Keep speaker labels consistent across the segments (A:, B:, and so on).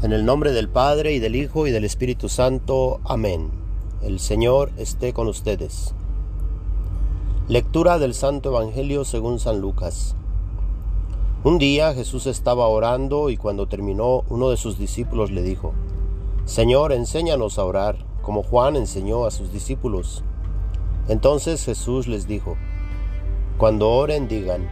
A: En el nombre del Padre y del Hijo y del Espíritu Santo. Amén. El Señor esté con ustedes. Lectura del Santo Evangelio según San Lucas. Un día Jesús estaba orando y cuando terminó uno de sus discípulos le dijo, Señor, enséñanos a orar, como Juan enseñó a sus discípulos. Entonces Jesús les dijo, Cuando oren digan,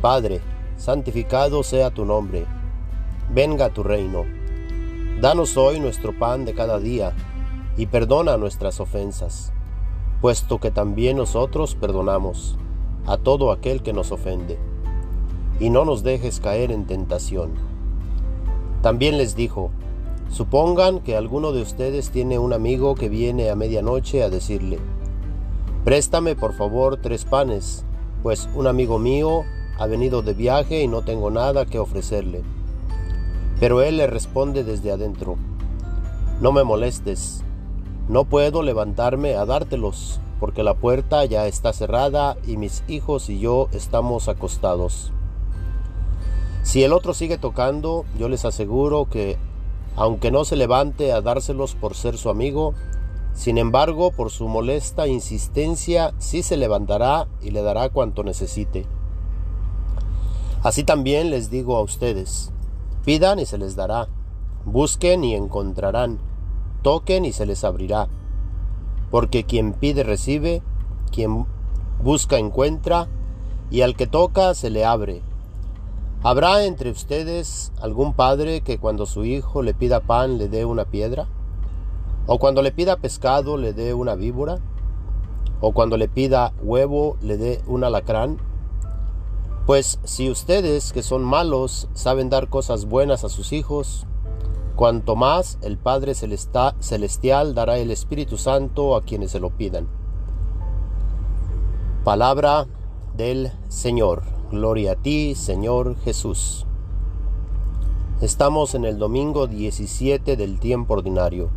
A: Padre, santificado sea tu nombre, venga tu reino Danos hoy nuestro pan de cada día, y perdona nuestras ofensas, puesto que también nosotros perdonamos a todo aquel que nos ofende. Y no nos dejes caer en tentación. También les dijo, supongan que alguno de ustedes tiene un amigo que viene a medianoche a decirle, Préstame por favor tres panes, pues un amigo mío ha venido de viaje y no tengo nada que ofrecerle. Pero él le responde desde adentro, no me molestes, no puedo levantarme a dártelos, porque la puerta ya está cerrada y mis hijos y yo estamos acostados. Si el otro sigue tocando, yo les aseguro que, aunque no se levante a dárselos por ser su amigo, sin embargo, por su molesta insistencia, sí se levantará y le dará cuanto necesite. Así también les digo a ustedes, Pidan y se les dará. Busquen y encontrarán. Toquen y se les abrirá. Porque quien pide recibe, quien busca encuentra, y al que toca se le abre. ¿Habrá entre ustedes algún padre que cuando su hijo le pida pan le dé una piedra? ¿O cuando le pida pescado le dé una víbora? ¿O cuando le pida huevo le dé un alacrán? Pues si ustedes, que son malos, saben dar cosas buenas a sus hijos, cuanto más el Padre Celestial dará el Espíritu Santo a quienes se lo pidan. Palabra del Señor. Gloria a ti, Señor Jesús. Estamos en el domingo 17 del tiempo ordinario.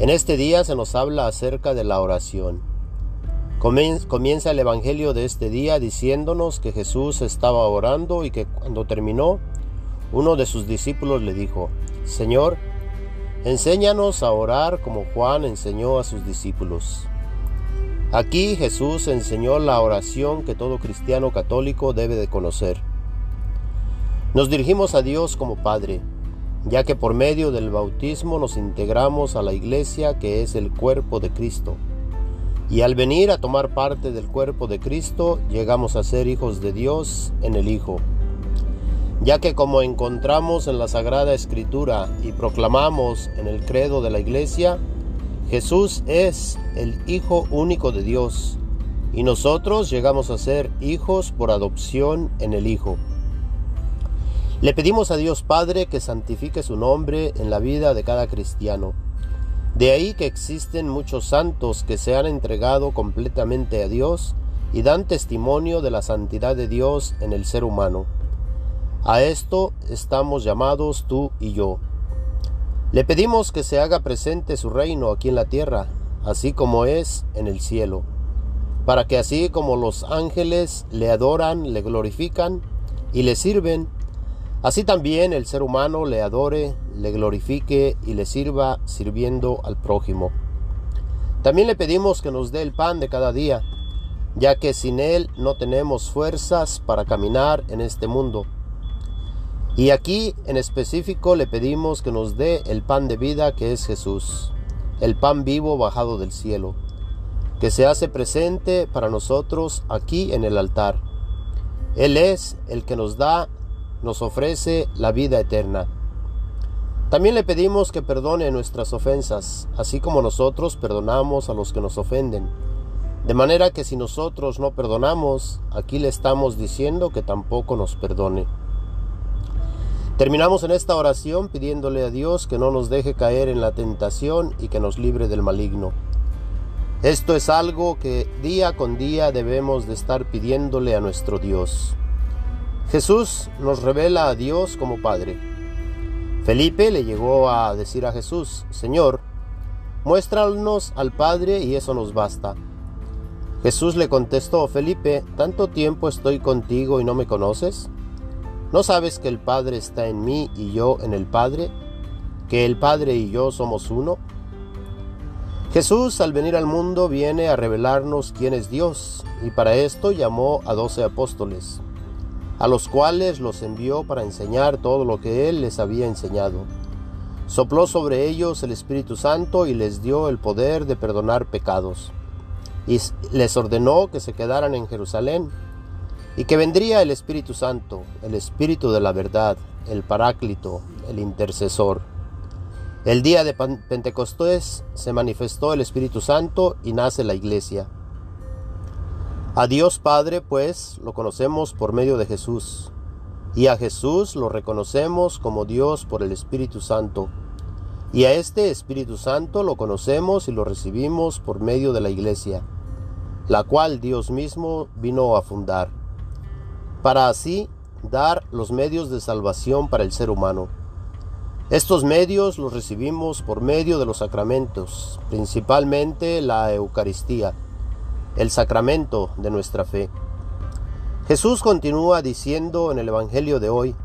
A: En este día se nos habla acerca de la oración. Comienza el Evangelio de este día diciéndonos que Jesús estaba orando y que cuando terminó, uno de sus discípulos le dijo, Señor, enséñanos a orar como Juan enseñó a sus discípulos. Aquí Jesús enseñó la oración que todo cristiano católico debe de conocer. Nos dirigimos a Dios como Padre, ya que por medio del bautismo nos integramos a la iglesia que es el cuerpo de Cristo y al venir a tomar parte del cuerpo de Cristo, llegamos a ser hijos de Dios en el Hijo. Ya que como encontramos en la Sagrada Escritura y proclamamos en el credo de la Iglesia, Jesús es el Hijo único de Dios y nosotros llegamos a ser hijos por adopción en el Hijo. Le pedimos a Dios Padre que santifique su nombre en la vida de cada cristiano de ahí que existen muchos santos que se han entregado completamente a Dios y dan testimonio de la santidad de Dios en el ser humano. A esto estamos llamados tú y yo. Le pedimos que se haga presente su reino aquí en la tierra, así como es en el cielo, para que así como los ángeles le adoran, le glorifican y le sirven, Así también el ser humano le adore, le glorifique y le sirva sirviendo al prójimo. También le pedimos que nos dé el pan de cada día, ya que sin él no tenemos fuerzas para caminar en este mundo. Y aquí en específico le pedimos que nos dé el pan de vida que es Jesús, el pan vivo bajado del cielo, que se hace presente para nosotros aquí en el altar. Él es el que nos da nos ofrece la vida eterna. También le pedimos que perdone nuestras ofensas, así como nosotros perdonamos a los que nos ofenden. De manera que si nosotros no perdonamos, aquí le estamos diciendo que tampoco nos perdone. Terminamos en esta oración pidiéndole a Dios que no nos deje caer en la tentación y que nos libre del maligno. Esto es algo que día con día debemos de estar pidiéndole a nuestro Dios. Jesús nos revela a Dios como Padre. Felipe le llegó a decir a Jesús, Señor, muéstranos al Padre y eso nos basta. Jesús le contestó, Felipe, ¿tanto tiempo estoy contigo y no me conoces? ¿No sabes que el Padre está en mí y yo en el Padre? ¿Que el Padre y yo somos uno? Jesús al venir al mundo viene a revelarnos quién es Dios y para esto llamó a doce apóstoles, a los cuales los envió para enseñar todo lo que Él les había enseñado. Sopló sobre ellos el Espíritu Santo y les dio el poder de perdonar pecados. Y les ordenó que se quedaran en Jerusalén y que vendría el Espíritu Santo, el Espíritu de la verdad, el Paráclito, el intercesor. El día de Pentecostés se manifestó el Espíritu Santo y nace la iglesia. A Dios Padre, pues, lo conocemos por medio de Jesús, y a Jesús lo reconocemos como Dios por el Espíritu Santo, y a este Espíritu Santo lo conocemos y lo recibimos por medio de la iglesia, la cual Dios mismo vino a fundar, para así dar los medios de salvación para el ser humano. Estos medios los recibimos por medio de los sacramentos, principalmente la Eucaristía el sacramento de nuestra fe. Jesús continúa diciendo en el Evangelio de hoy,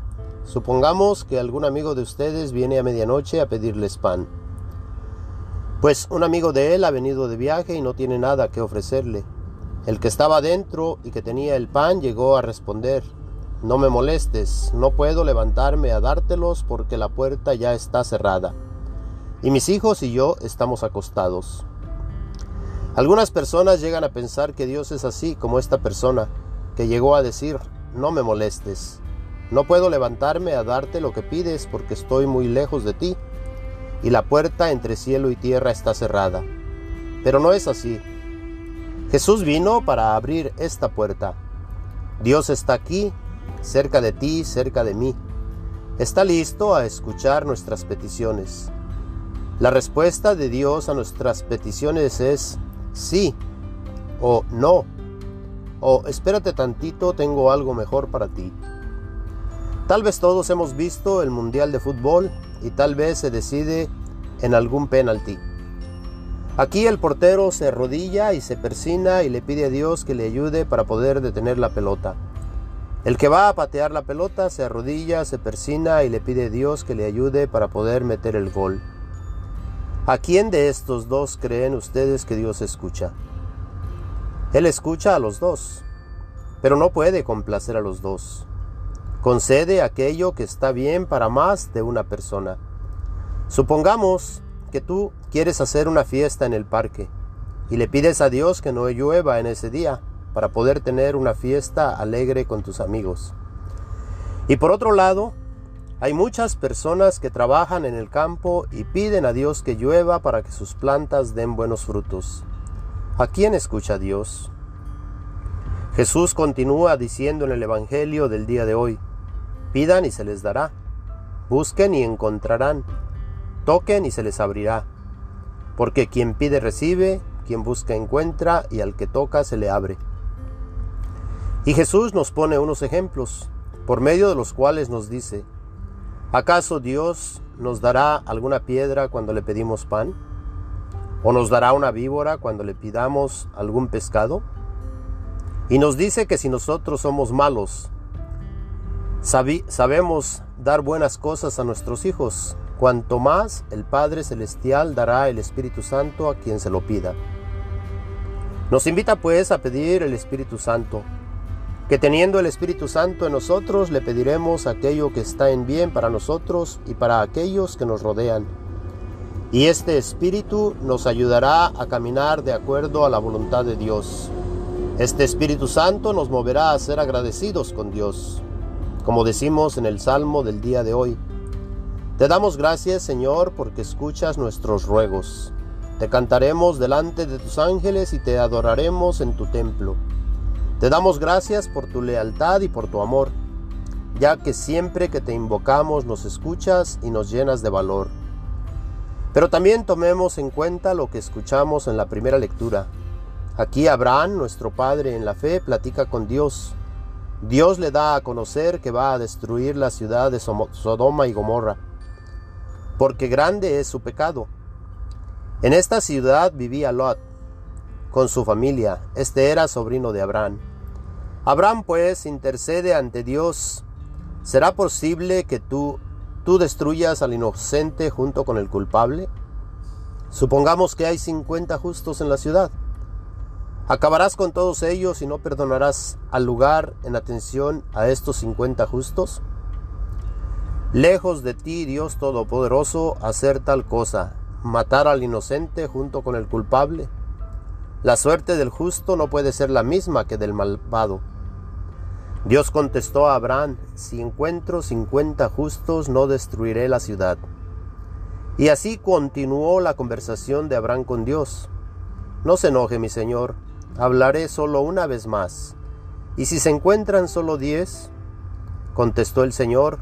A: supongamos que algún amigo de ustedes viene a medianoche a pedirles pan. Pues un amigo de él ha venido de viaje y no tiene nada que ofrecerle. El que estaba dentro y que tenía el pan llegó a responder, no me molestes, no puedo levantarme a dártelos porque la puerta ya está cerrada. Y mis hijos y yo estamos acostados. Algunas personas llegan a pensar que Dios es así como esta persona, que llegó a decir, no me molestes, no puedo levantarme a darte lo que pides porque estoy muy lejos de ti, y la puerta entre cielo y tierra está cerrada. Pero no es así. Jesús vino para abrir esta puerta. Dios está aquí, cerca de ti, cerca de mí. Está listo a escuchar nuestras peticiones. La respuesta de Dios a nuestras peticiones es sí o no o espérate tantito, tengo algo mejor para ti. Tal vez todos hemos visto el Mundial de Fútbol y tal vez se decide en algún penalti. Aquí el portero se arrodilla y se persina y le pide a Dios que le ayude para poder detener la pelota. El que va a patear la pelota se arrodilla, se persina y le pide a Dios que le ayude para poder meter el gol. ¿A quién de estos dos creen ustedes que Dios escucha? Él escucha a los dos, pero no puede complacer a los dos. Concede aquello que está bien para más de una persona. Supongamos que tú quieres hacer una fiesta en el parque y le pides a Dios que no llueva en ese día para poder tener una fiesta alegre con tus amigos. Y por otro lado, hay muchas personas que trabajan en el campo y piden a Dios que llueva para que sus plantas den buenos frutos. ¿A quién escucha Dios? Jesús continúa diciendo en el Evangelio del día de hoy, pidan y se les dará, busquen y encontrarán, toquen y se les abrirá, porque quien pide recibe, quien busca encuentra y al que toca se le abre. Y Jesús nos pone unos ejemplos, por medio de los cuales nos dice, ¿Acaso Dios nos dará alguna piedra cuando le pedimos pan? ¿O nos dará una víbora cuando le pidamos algún pescado? Y nos dice que si nosotros somos malos, sabemos dar buenas cosas a nuestros hijos, cuanto más el Padre Celestial dará el Espíritu Santo a quien se lo pida. Nos invita pues a pedir el Espíritu Santo, que teniendo el Espíritu Santo en nosotros le pediremos aquello que está en bien para nosotros y para aquellos que nos rodean. Y este Espíritu nos ayudará a caminar de acuerdo a la voluntad de Dios. Este Espíritu Santo nos moverá a ser agradecidos con Dios, como decimos en el Salmo del día de hoy. Te damos gracias, Señor, porque escuchas nuestros ruegos. Te cantaremos delante de tus ángeles y te adoraremos en tu templo. Te damos gracias por tu lealtad y por tu amor, ya que siempre que te invocamos nos escuchas y nos llenas de valor. Pero también tomemos en cuenta lo que escuchamos en la primera lectura. Aquí Abraham, nuestro padre en la fe, platica con Dios. Dios le da a conocer que va a destruir la ciudad de Sodoma y Gomorra, porque grande es su pecado. En esta ciudad vivía Lot, con su familia. Este era sobrino de Abraham. Abraham pues intercede ante Dios ¿Será posible que tú, tú destruyas al inocente junto con el culpable? Supongamos que hay 50 justos en la ciudad. ¿Acabarás con todos ellos y no perdonarás al lugar en atención a estos 50 justos? Lejos de ti, Dios Todopoderoso, hacer tal cosa, matar al inocente junto con el culpable. La suerte del justo no puede ser la misma que del malvado. Dios contestó a Abraham, si encuentro cincuenta justos, no destruiré la ciudad. Y así continuó la conversación de Abraham con Dios. No se enoje, mi Señor, hablaré solo una vez más. ¿Y si se encuentran solo diez? Contestó el Señor,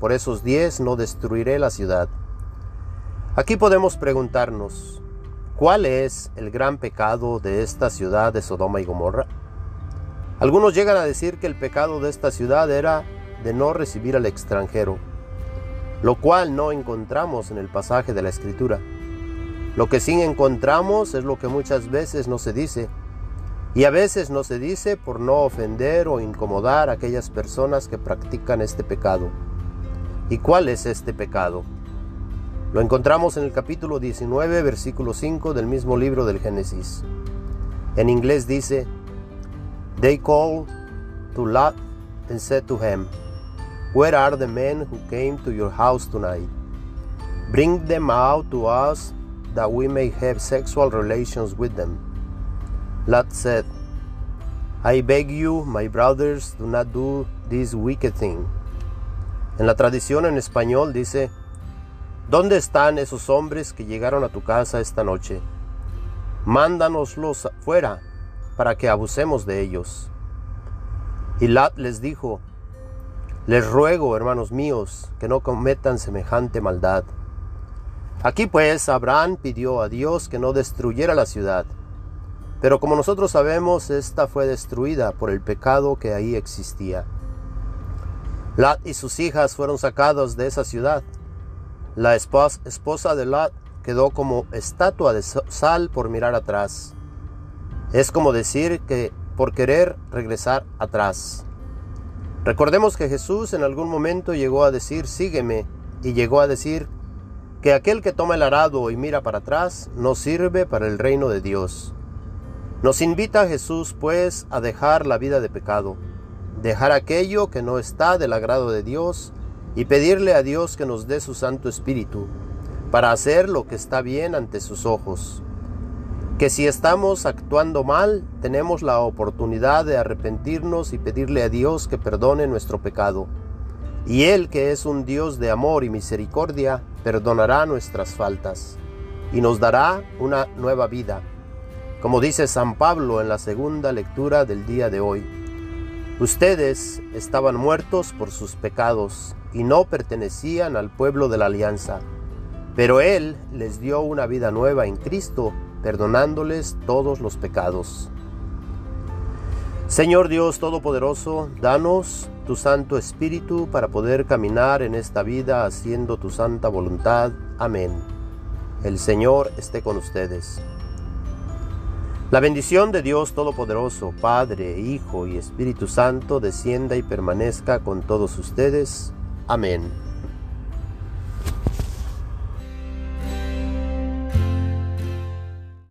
A: por esos diez no destruiré la ciudad. Aquí podemos preguntarnos, ¿cuál es el gran pecado de esta ciudad de Sodoma y Gomorra? Algunos llegan a decir que el pecado de esta ciudad era de no recibir al extranjero, lo cual no encontramos en el pasaje de la Escritura. Lo que sí encontramos es lo que muchas veces no se dice, y a veces no se dice por no ofender o incomodar a aquellas personas que practican este pecado. ¿Y cuál es este pecado? Lo encontramos en el capítulo 19, versículo 5 del mismo libro del Génesis. En inglés dice, They called to Lot and said to him, Where are the men who came to your house tonight? Bring them out to us that we may have sexual relations with them. Lot said, I beg you, my brothers, do not do this wicked thing. En la tradición en español dice, ¿Dónde están esos hombres que llegaron a tu casa esta noche? Mándanoslos fuera para que abusemos de ellos. Y Lat les dijo, les ruego, hermanos míos, que no cometan semejante maldad. Aquí pues Abraham pidió a Dios que no destruyera la ciudad, pero como nosotros sabemos, esta fue destruida por el pecado que ahí existía. Lat y sus hijas fueron sacados de esa ciudad. La esposa de Lat quedó como estatua de sal por mirar atrás. Es como decir que por querer regresar atrás. Recordemos que Jesús en algún momento llegó a decir, sígueme, y llegó a decir que aquel que toma el arado y mira para atrás no sirve para el reino de Dios. Nos invita Jesús pues a dejar la vida de pecado, dejar aquello que no está del agrado de Dios y pedirle a Dios que nos dé su Santo Espíritu para hacer lo que está bien ante sus ojos que si estamos actuando mal, tenemos la oportunidad de arrepentirnos y pedirle a Dios que perdone nuestro pecado. Y Él, que es un Dios de amor y misericordia, perdonará nuestras faltas y nos dará una nueva vida. Como dice San Pablo en la segunda lectura del día de hoy, ustedes estaban muertos por sus pecados y no pertenecían al pueblo de la alianza, pero Él les dio una vida nueva en Cristo perdonándoles todos los pecados. Señor Dios Todopoderoso, danos tu Santo Espíritu para poder caminar en esta vida haciendo tu santa voluntad. Amén. El Señor esté con ustedes. La bendición de Dios Todopoderoso, Padre, Hijo y Espíritu Santo, descienda y permanezca con todos ustedes. Amén.